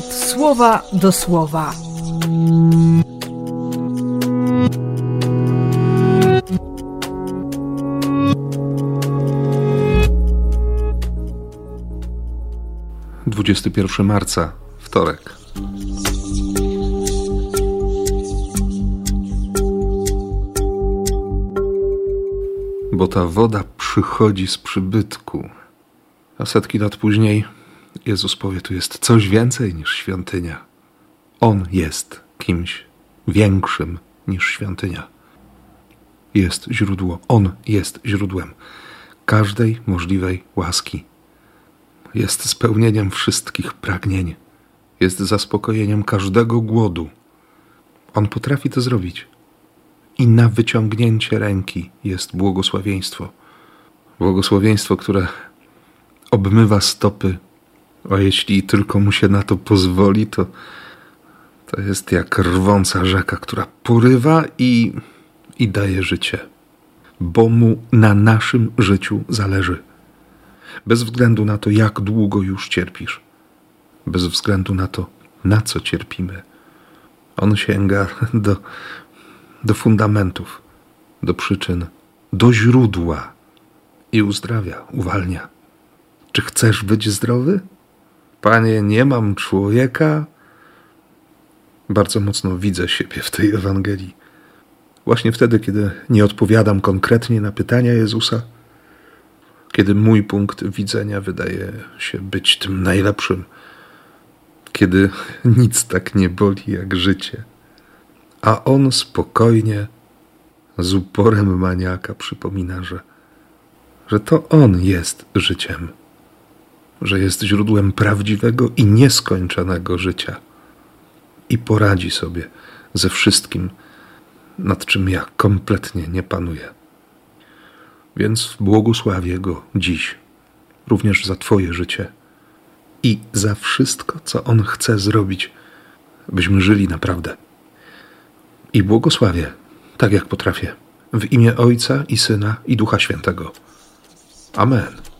słowa do słowa. Dwudziesty pierwszy marca, wtorek. Bo ta woda przychodzi z przybytku, a setki lat później Jezus powie, tu jest coś więcej niż świątynia. On jest kimś większym niż świątynia. Jest źródło, On jest źródłem każdej możliwej łaski. Jest spełnieniem wszystkich pragnień. Jest zaspokojeniem każdego głodu. On potrafi to zrobić. I na wyciągnięcie ręki jest błogosławieństwo. Błogosławieństwo, które obmywa stopy a jeśli tylko mu się na to pozwoli, to, to jest jak rwąca rzeka, która porywa i, i daje życie, bo mu na naszym życiu zależy. Bez względu na to, jak długo już cierpisz, bez względu na to, na co cierpimy. On sięga do, do fundamentów, do przyczyn, do źródła i uzdrawia, uwalnia. Czy chcesz być zdrowy? Panie, nie mam człowieka. Bardzo mocno widzę siebie w tej Ewangelii. Właśnie wtedy, kiedy nie odpowiadam konkretnie na pytania Jezusa, kiedy mój punkt widzenia wydaje się być tym najlepszym, kiedy nic tak nie boli jak życie, a on spokojnie, z uporem maniaka przypomina, że, że to on jest życiem że jest źródłem prawdziwego i nieskończonego życia i poradzi sobie ze wszystkim, nad czym ja kompletnie nie panuję. Więc błogosławię Go dziś, również za Twoje życie i za wszystko, co On chce zrobić, byśmy żyli naprawdę. I błogosławię, tak jak potrafię, w imię Ojca i Syna i Ducha Świętego. Amen.